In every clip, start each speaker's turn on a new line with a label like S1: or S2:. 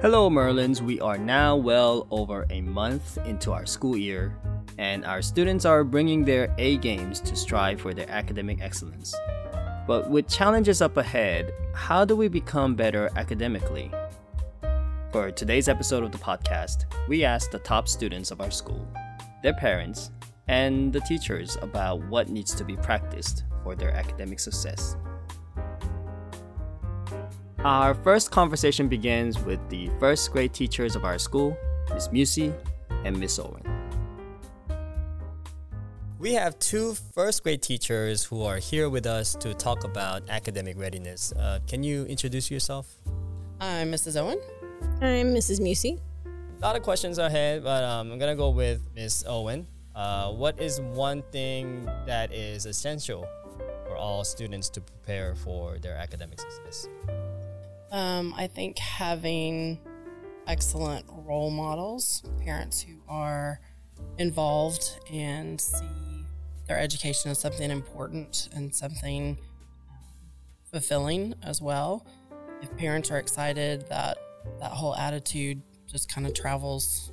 S1: Hello, Merlins. We are now well over a month into our school year, and our students are bringing their A games to strive for their academic excellence. But with challenges up ahead, how do we become better academically? For today's episode of the podcast, we asked the top students of our school, their parents, and the teachers about what needs to be practiced for their academic success. Our first conversation begins with the first grade teachers of our school, Miss Musey and Miss Owen. We have two first grade teachers who are here with us to talk about academic readiness. Uh, can you introduce yourself?
S2: I'm Mrs. Owen.
S3: I'm Mrs. Musey.
S1: A lot of questions ahead, but um, I'm gonna go with Miss Owen. Uh, what is one thing that is essential for all students to prepare for their academic success?
S2: Um, I think having excellent role models, parents who are involved and see their education as something important and something um, fulfilling as well. If parents are excited, that that whole attitude just kind of travels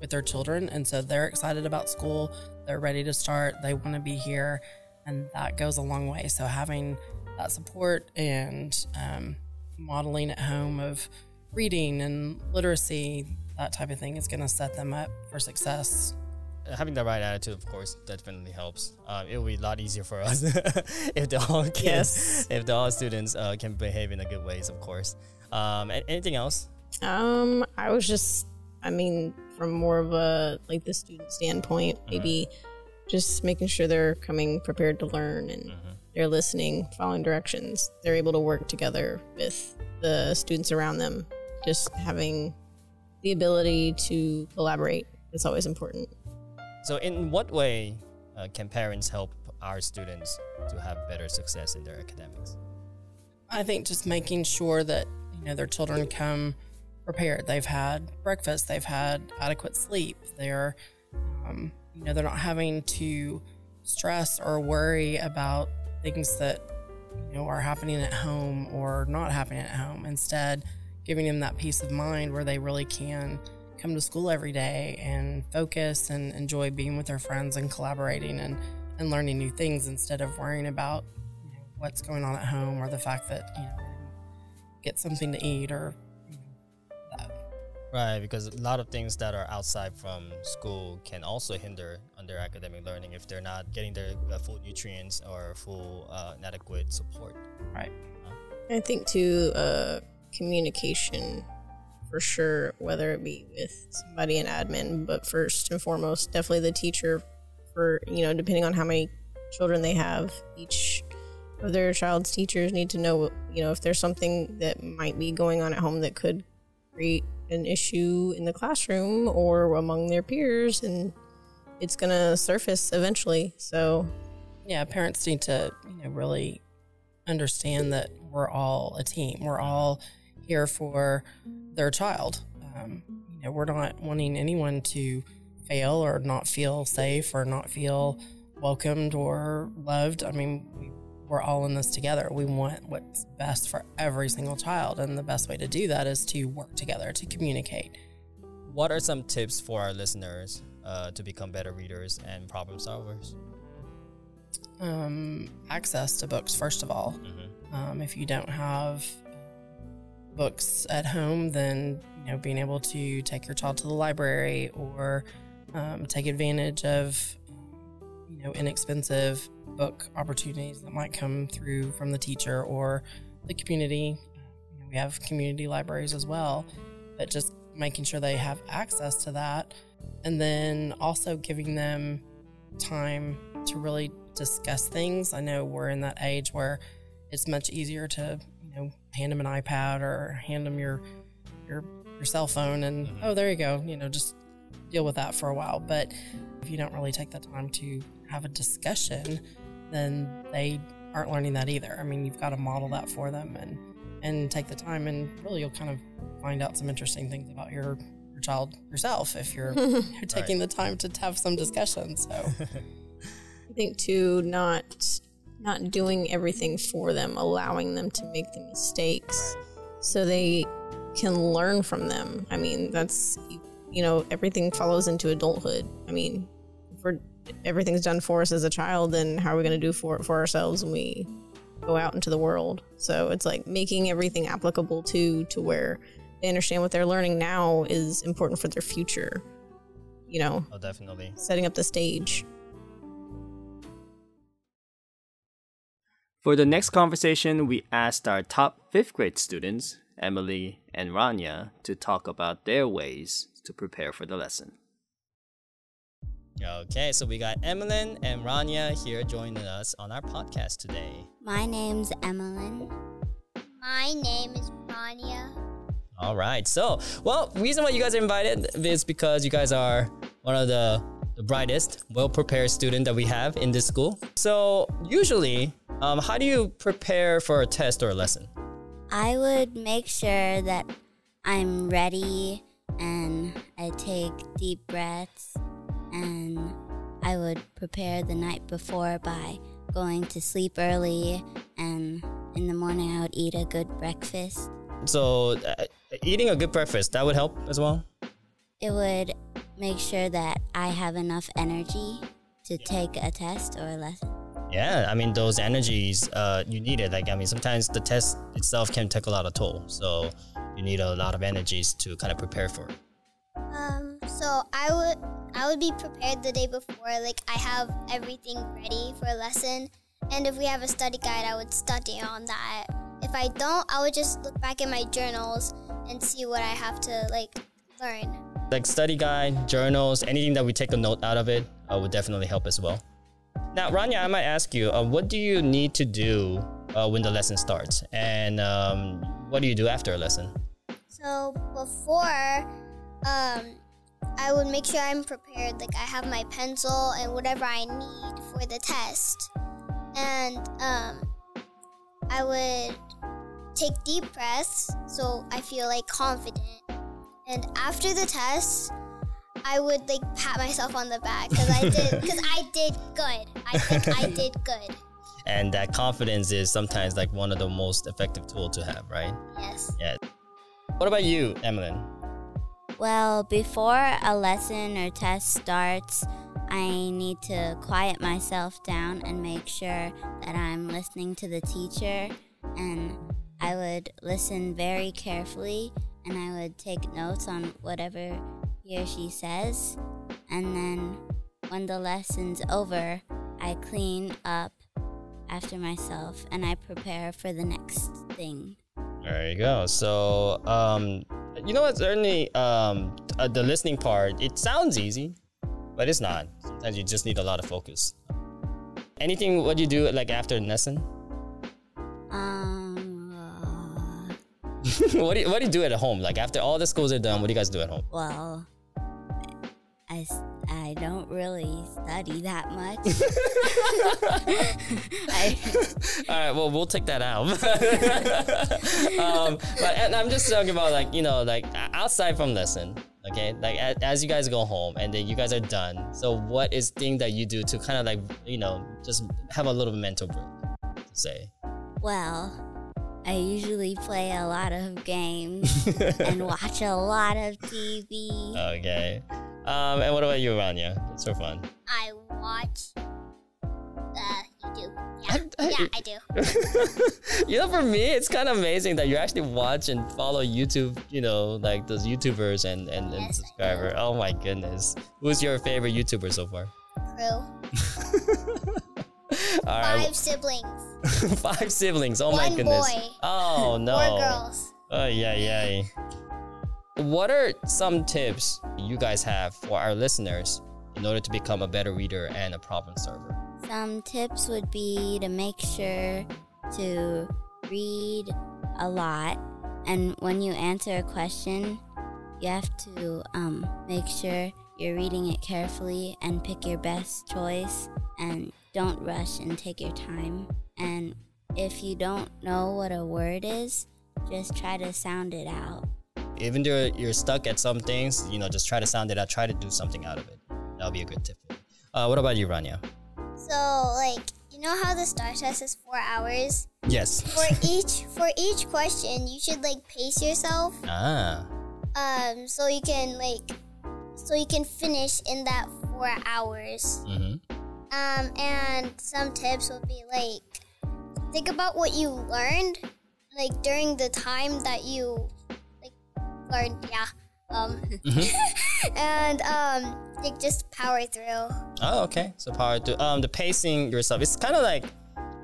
S2: with their children, and so they're excited about school. They're ready to start. They want to be here, and that goes a long way. So having that support and um, modeling at home of reading and literacy, that type of thing is going to set them up for success.
S1: Having the right attitude, of course, definitely helps. Uh, it will be a lot easier for us if the all kids, yes. if the all students uh, can behave in a good ways, of course. Um, anything else?
S3: Um, I was just, I mean, from more of a like the student standpoint, mm-hmm. maybe just making sure they're coming prepared to learn and mm-hmm they're listening, following directions. They're able to work together with the students around them. Just having the ability to collaborate is always important.
S1: So, in what way uh, can parents help our students to have better success in their academics?
S2: I think just making sure that you know their children come prepared. They've had breakfast. They've had adequate sleep. They're um, you know they're not having to stress or worry about things that you know are happening at home or not happening at home. Instead, giving them that peace of mind where they really can come to school every day and focus and enjoy being with their friends and collaborating and, and learning new things instead of worrying about you know, what's going on at home or the fact that you know get something to eat or
S1: Right, because a lot of things that are outside from school can also hinder on their academic learning if they're not getting their uh, full nutrients or full uh, adequate support.
S2: Right.
S3: I think too, uh, communication for sure, whether it be with somebody in admin, but first and foremost, definitely the teacher. For you know, depending on how many children they have, each of their child's teachers need to know, you know, if there's something that might be going on at home that could create an issue in the classroom or among their peers and it's going to surface eventually. So
S2: yeah parents need to you know really understand that we're all a team. We're all here for their child. Um, you know we're not wanting anyone to fail or not feel safe or not feel welcomed or loved. I mean we're all in this together. We want what's best for every single child. And the best way to do that is to work together, to communicate.
S1: What are some tips for our listeners uh, to become better readers and problem solvers?
S2: Um, access to books, first of all. Mm-hmm. Um, if you don't have books at home, then you know being able to take your child to the library or um, take advantage of know inexpensive book opportunities that might come through from the teacher or the community. You know, we have community libraries as well, but just making sure they have access to that, and then also giving them time to really discuss things. I know we're in that age where it's much easier to you know hand them an iPad or hand them your your your cell phone and oh there you go you know just deal with that for a while. But if you don't really take the time to have a discussion, then they aren't learning that either. I mean, you've got to model that for them and and take the time, and really, you'll kind of find out some interesting things about your your child yourself if you're, you're taking right. the time to have some discussion. So,
S3: I think too, not not doing everything for them, allowing them to make the mistakes, so they can learn from them. I mean, that's you know, everything follows into adulthood. I mean, if we're everything's done for us as a child, then how are we going to do for for ourselves when we go out into the world? So it's like making everything applicable to to where they understand what they're learning now is important for their future. You know,
S1: oh, definitely
S3: setting up the stage.
S1: For the next conversation, we asked our top fifth grade students, Emily and Rania, to talk about their ways to prepare for the lesson. Okay, so we got Emmeline and Rania here joining us on our podcast today.
S4: My name's Emmeline.
S5: My name is Rania.
S1: All right, so, well, reason why you guys are invited is because you guys are one of the, the brightest, well prepared student that we have in this school. So, usually, um, how do you prepare for a test or a lesson?
S4: I would make sure that I'm ready and I take deep breaths and I would prepare the night before by going to sleep early and in the morning I would eat a good breakfast.
S1: So, uh, eating a good breakfast, that would help as well?
S4: It would make sure that I have enough energy to take a test or a lesson.
S1: Yeah, I mean, those energies, uh, you need it. Like, I mean, sometimes the test itself can take a lot of toll. So, you need a lot of energies to kind of prepare for it.
S5: Um, so I would I would be prepared the day before. Like I have everything ready for a lesson, and if we have a study guide, I would study on that. If I don't, I would just look back in my journals and see what I have to like learn.
S1: Like study guide, journals, anything that we take a note out of it uh, would definitely help as well. Now, Rania, I might ask you, uh, what do you need to do uh, when the lesson starts, and um, what do you do after a lesson?
S5: So before um, I would make sure I'm prepared. Like I have my pencil and whatever I need for the test, and um, I would take deep breaths so I feel like confident. And after the test, I would like pat myself on the back because I did because I did good. I think I did good.
S1: And that confidence is sometimes like one of the most effective tools to have, right?
S5: Yes.
S1: Yeah. What about you, Emily?
S4: Well, before a lesson or test starts, I need to quiet myself down and make sure that I'm listening to the teacher. And I would listen very carefully and I would take notes on whatever he or she says. And then when the lesson's over, I clean up after myself and I prepare for the next thing.
S1: There you go. So, um, you know what? Certainly, um, uh, the listening part, it sounds easy, but it's not. Sometimes you just need a lot of focus. Anything, what do you do like after a lesson?
S4: Um, uh,
S1: what, do you, what do you do at home? Like after all the schools are done, what do you guys do at home?
S4: well, I, I don't really study that much. I,
S1: All right, well, we'll take that out. um, but and I'm just talking about like you know like outside from lesson, okay? Like a- as you guys go home and then you guys are done. So what is thing that you do to kind of like you know just have a little mental break? To say.
S4: well, I usually play a lot of games and watch a lot of TV.
S1: Okay. Um, and what about you, Rania? It's so fun.
S5: I watch uh, YouTube. Yeah,
S1: I- I-
S5: yeah, I do.
S1: you know, for me, it's kind of amazing that you actually watch and follow YouTube. You know, like those YouTubers and and, and
S5: Yes,
S1: subscriber. Oh my goodness, who's your favorite YouTuber so far?
S5: Crew.
S1: All right,
S5: Five siblings.
S1: five siblings. Oh my
S5: One
S1: goodness.
S5: boy.
S1: Oh no.
S5: Four girls.
S1: Oh yeah, yeah. What are some tips you guys have for our listeners in order to become a better reader and a problem solver?
S4: Some tips would be to make sure to read a lot, and when you answer a question, you have to um, make sure you're reading it carefully and pick your best choice, and don't rush and take your time. And if you don't know what a word is, just try to sound it out.
S1: Even though you're stuck at some things, you know, just try to sound it out. Try to do something out of it. That'll be a good tip. Uh, what about you, Rania?
S5: So like you know how the STAAR test is four hours?
S1: Yes.
S5: For each for each question, you should like pace yourself.
S1: ah.
S5: Um, so you can like, so you can finish in that four hours.
S1: Mm-hmm.
S5: Um, and some tips would be like, think about what you learned, like during the time that you learned. Yeah. Um, and um, like just power through.
S1: Oh, okay. So power through. um the pacing yourself. It's kind of like,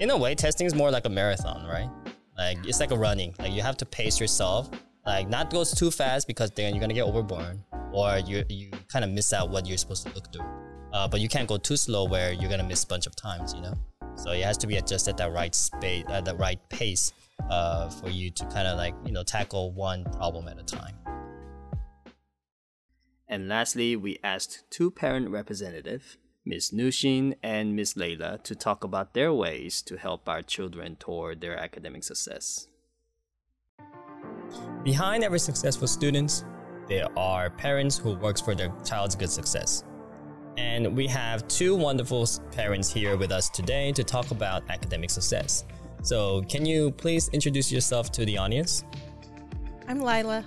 S1: in a way, testing is more like a marathon, right? Like it's like a running. Like you have to pace yourself. Like not goes too fast because then you're gonna get overborne, or you you kind of miss out what you're supposed to look through. Uh, but you can't go too slow where you're gonna miss a bunch of times, you know. So it has to be adjusted at that right space, at the right pace, uh, for you to kind of like you know tackle one problem at a time.
S6: And lastly, we asked two parent representatives, Ms. Nushin and Ms. Layla, to talk about their ways to help our children toward their academic success.
S1: Behind every successful student, there are parents who works for their child's good success. And we have two wonderful parents here with us today to talk about academic success. So, can you please introduce yourself to the audience?
S7: I'm Lila.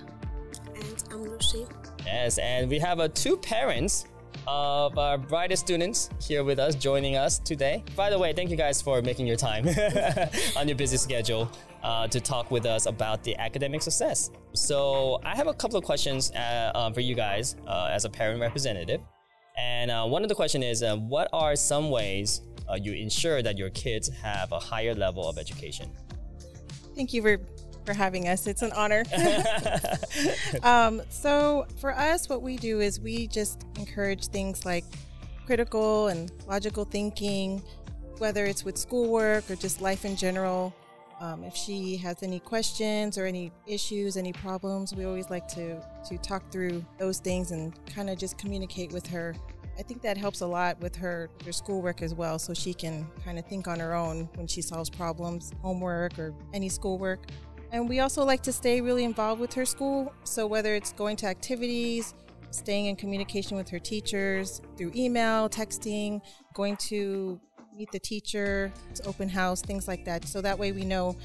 S8: And I'm Lucy.
S1: Yes, and we have uh, two parents of our brightest students here with us, joining us today. By the way, thank you guys for making your time on your busy schedule uh, to talk with us about the academic success. So, I have a couple of questions uh, um, for you guys uh, as a parent representative. And uh, one of the question is, uh, what are some ways uh, you ensure that your kids have a higher level of education?
S7: Thank you for, for having us. It's an honor. um, so, for us, what we do is we just encourage things like critical and logical thinking, whether it's with schoolwork or just life in general. Um, if she has any questions or any issues, any problems, we always like to, to talk through those things and kind of just communicate with her. I think that helps a lot with her, her schoolwork as well, so she can kind of think on her own when she solves problems, homework, or any schoolwork. And we also like to stay really involved with her school. So whether it's going to activities, staying in communication with her teachers through email, texting, going to meet the teacher, open house, things like that. So that way we know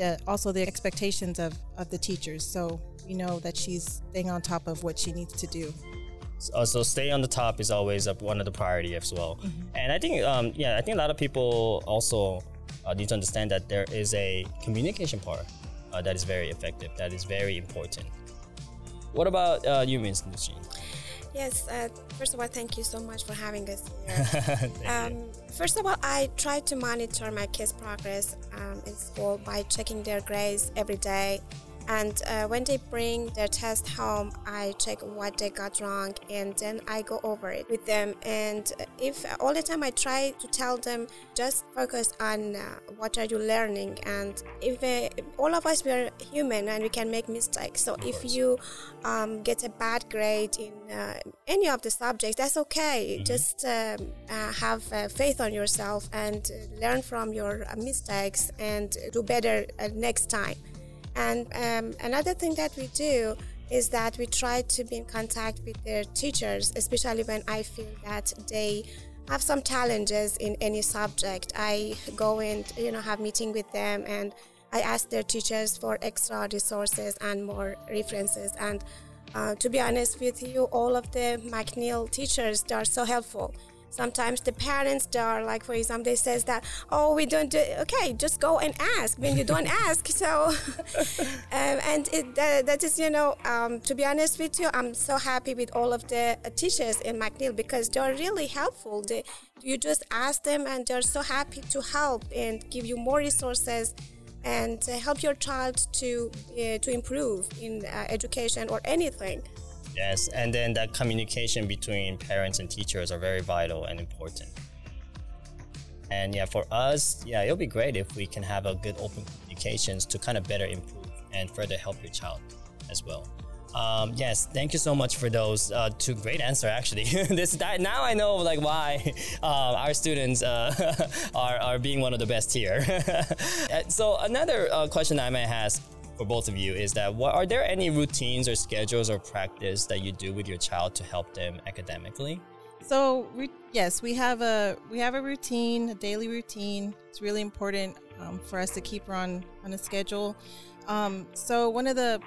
S7: uh, also the expectations of, of the teachers. So we know that she's staying on top of what she needs to do.
S1: Uh, so stay on the top is always uh, one of the priority as well. And I think, um, yeah, I think a lot of people also uh, need to understand that there is a communication part uh, that is very effective, that is very important. What about uh, you, Ms. Nushin?
S8: Yes, uh, first of all, thank you so much for having us here. Um, first of all, I try to monitor my kids' progress um, in school by checking their grades every day. And uh, when they bring their test home, I check what they got wrong and then I go over it with them. And if all the time I try to tell them, just focus on uh, what are you learning. And if uh, all of us we are human and we can make mistakes, so if you um, get a bad grade in uh, any of the subjects, that's okay. Just um, uh, have uh, faith on yourself and learn from your mistakes and do better uh, next time. And um, another thing that we do is that we try to be in contact with their teachers, especially when I feel that they have some challenges in any subject. I go and you know have meeting with them and I ask their teachers for extra resources and more references. And uh, to be honest with you, all of the McNeil teachers they are so helpful sometimes the parents they are like for example they says that oh we don't do okay just go and ask. When you don't ask so um, and it, that, that is you know um, to be honest with you i'm so happy with all of the uh, teachers in mcneil because they're really helpful. They, you just ask them and they're so happy to help and give you more resources and uh, help your child to uh, to improve in uh, education or anything
S1: Yes, and then that communication between parents and teachers are very vital and important. And yeah, for us, yeah, it'll be great if we can have a good open communications to kind of better improve and further help your child as well. Um, yes, thank you so much for those uh, two great answer. Actually, this that, now I know like why uh, our students uh, are are being one of the best here. Uh, so another uh, question I might ask for both of you is that what are there any routines or schedules or practice that you do with your child to help them academically?
S7: So yes, we have a we have a routine, a daily routine. It's really important um, for us to keep her on on a schedule. Um, so one of the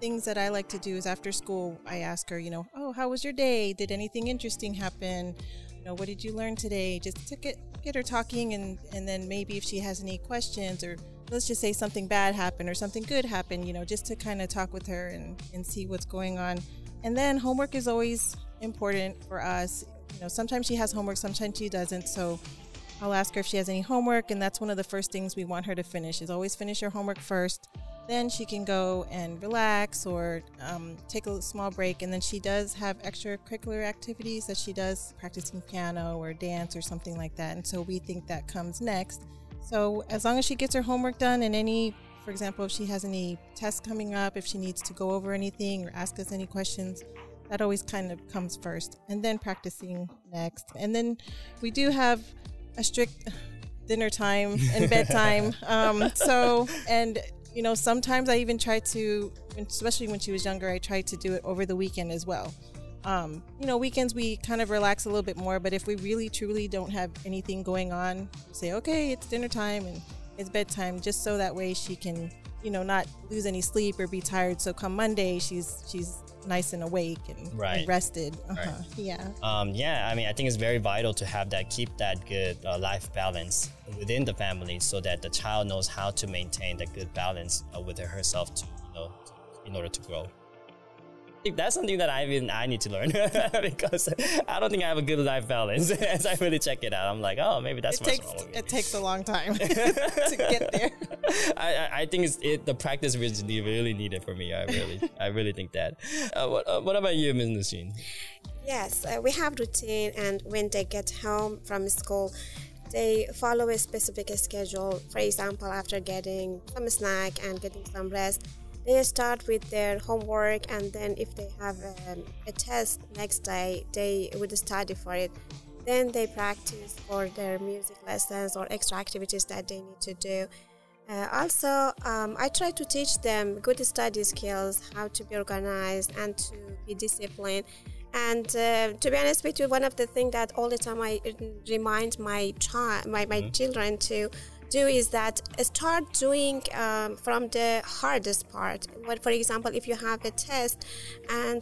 S7: things that I like to do is after school, I ask her, you know, oh, how was your day? Did anything interesting happen? You know, what did you learn today? Just to get get her talking, and and then maybe if she has any questions or let's just say something bad happened or something good happened, you know, just to kind of talk with her and and see what's going on. And then homework is always important for us. You know, sometimes she has homework, sometimes she doesn't. So I'll ask her if she has any homework, and that's one of the first things we want her to finish. Is always finish your homework first. Then she can go and relax or um, take a small break. And then she does have extracurricular activities that she does, practicing piano or dance or something like that. And so we think that comes next. So as long as she gets her homework done and any, for example, if she has any tests coming up, if she needs to go over anything or ask us any questions, that always kind of comes first. And then practicing next. And then we do have a strict dinner time and bedtime. um, so, and you know, sometimes I even try to, especially when she was younger, I tried to do it over the weekend as well. Um, you know, weekends we kind of relax a little bit more, but if we really truly don't have anything going on, say, okay, it's dinner time and it's bedtime, just so that way she can, you know, not lose any sleep or be tired. So come Monday, she's she's nice and awake and,
S1: Right.
S7: and rested. Uh-huh.
S1: Right.
S7: Yeah.
S1: Um, yeah, I mean, I think it's very vital to have that, keep that good uh, life balance within the family, so that the child knows how to maintain that good balance uh, with herself, to, you know, in order to grow. I think that's something that I even I need to learn because I don't think I have a good life balance. As I really check it out, I'm like, oh, maybe that's
S7: it
S1: what's
S7: takes
S1: wrong with me.
S7: it takes a long time to get there.
S1: I, I- I think it's it, the practice really really needed for me. I really I really think that. Uh, what uh, what about you, Ms. Nasheen?
S8: Yes, uh, we have routine, and when they get home from school, they follow a specific schedule. For example, after getting some snack and getting some rest, they start with their homework, and then if they have um, a test next day, they would study for it. Then they practice for their music lessons or extra activities that they need to do. Uh, also, um, I try to teach them good study skills, how to be organized and to be disciplined. And uh, to be honest with you, one of the things that all the time I remind my child, my, my children to do is that start doing um, from the hardest part. For example, if you have a test and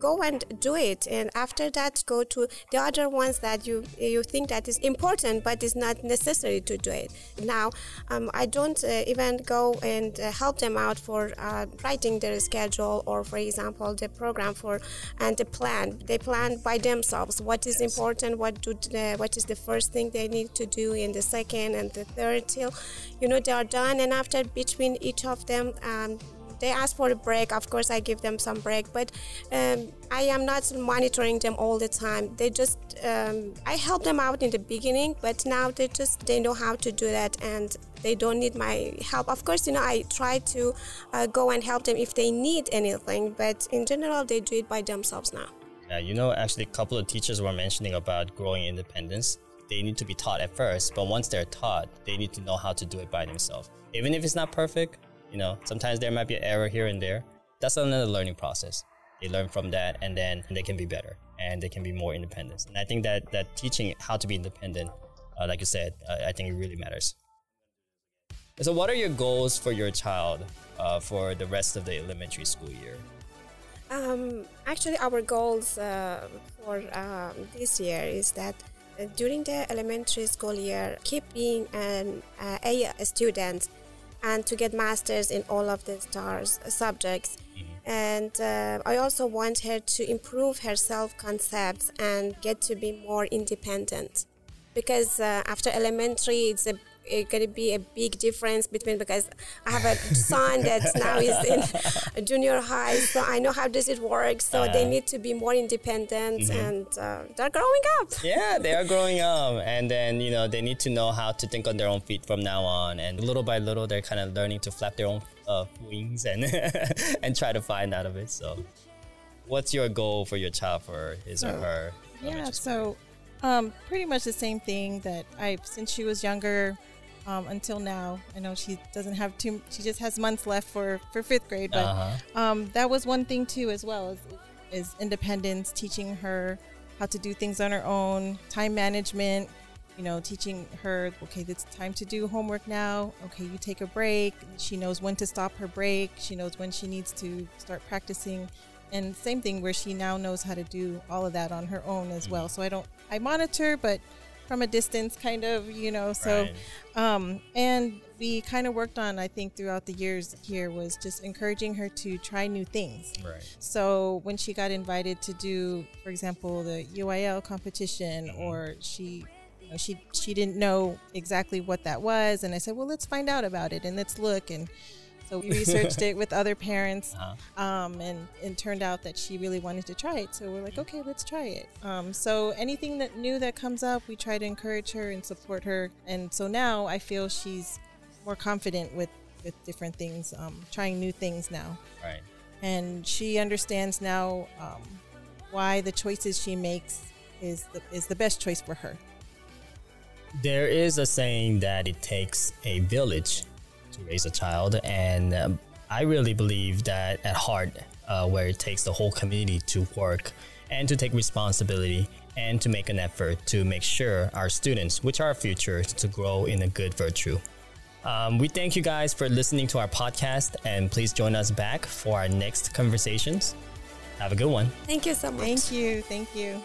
S8: go and do it and after that go to the other ones that you you think that is important but is not necessary to do it. Now um, i don't uh, even go and uh, help them out for uh, writing their schedule or for example the program for and the plan. They plan by themselves what is important what do the, what is the first thing they need to do in the second and the third till you know they are done and after between each of them um, they ask for a break of course i give them some break but um, i am not monitoring them all the time they just um, i help them out in the beginning but now they just they know how to do that and they don't need my help of course you know i try to uh, go and help them if they need anything but in general they do it by themselves now
S1: Yeah, you know, actually, a couple of teachers were mentioning about growing independence. They need to be taught at first, but once they're taught, they need to know how to do it by themselves. Even if it's not perfect, you know, sometimes there might be an error here and there. That's another learning process. They learn from that, and then they can be better and they can be more independent. And I think that that teaching how to be independent, uh, like you said, uh, I think it really matters. So, what are your goals for your child uh, for the rest of the elementary school year?
S8: Um, actually, our goals uh, for um, this year is that uh, during the elementary school year, keep being an uh, A student and to get masters in all of the stars subjects. And uh, I also want her to improve her self concepts and get to be more independent. Because uh, after elementary, it's a it's going to be a big difference between because I have a son that now is in junior high, so I know how does it work. So they
S1: Uh-huh.
S8: need to be more independent, and uh, they're growing up.
S1: Yeah, they are growing up, and then you know they need to know how to think on their own feet from now on. And little by little, they're kind of learning to flap their own uh, wings and and try to find out of it. So, what's your goal for your child for his or her?
S7: Yeah, so
S1: school
S7: um, pretty much the same thing that I've since she was younger um, until now. I know she doesn't have too. She just has months left for for fifth grade, but
S1: Uh-huh.
S7: um, that was one thing too as well is, is independence, teaching her how to do things on her own, time management, you know, teaching her, okay, it's time to do homework now. Okay, you take a break. She knows when to stop her break. She knows when she needs to start practicing. And same thing where she now knows how to do all of that on her own as well. So I don't, I monitor, but from a distance, kind of, you know. So,
S1: Right.
S7: um, and we kind of worked on, I think, throughout the years here was just encouraging her to try new things.
S1: Right.
S7: So when she got invited to do, for example, the UIL competition, or she, you know, she she didn't know exactly what that was, and I said, well, let's find out about it and let's look. And so we researched it with other parents,
S1: Uh-huh.
S7: um, and it turned out that she really wanted to try it. So we're like, okay, let's try it. Um, so anything that new that comes up, we try to encourage her and support her. And so now I feel she's more confident with with different things, um, trying new things now
S1: Right.
S7: and she understands now um, why the choices she makes is the, is the best choice for her.
S1: There is a saying that it takes a village to raise a child, and um, I really believe that at heart, uh, where it takes the whole community to work and to take responsibility and to make an effort to make sure our students, which are our future, to grow in a good virtue. Um, we thank you guys for listening to our podcast, and please join us back for our next conversations. Have a good one.
S8: Thank you so much.
S7: Thank you. Thank you.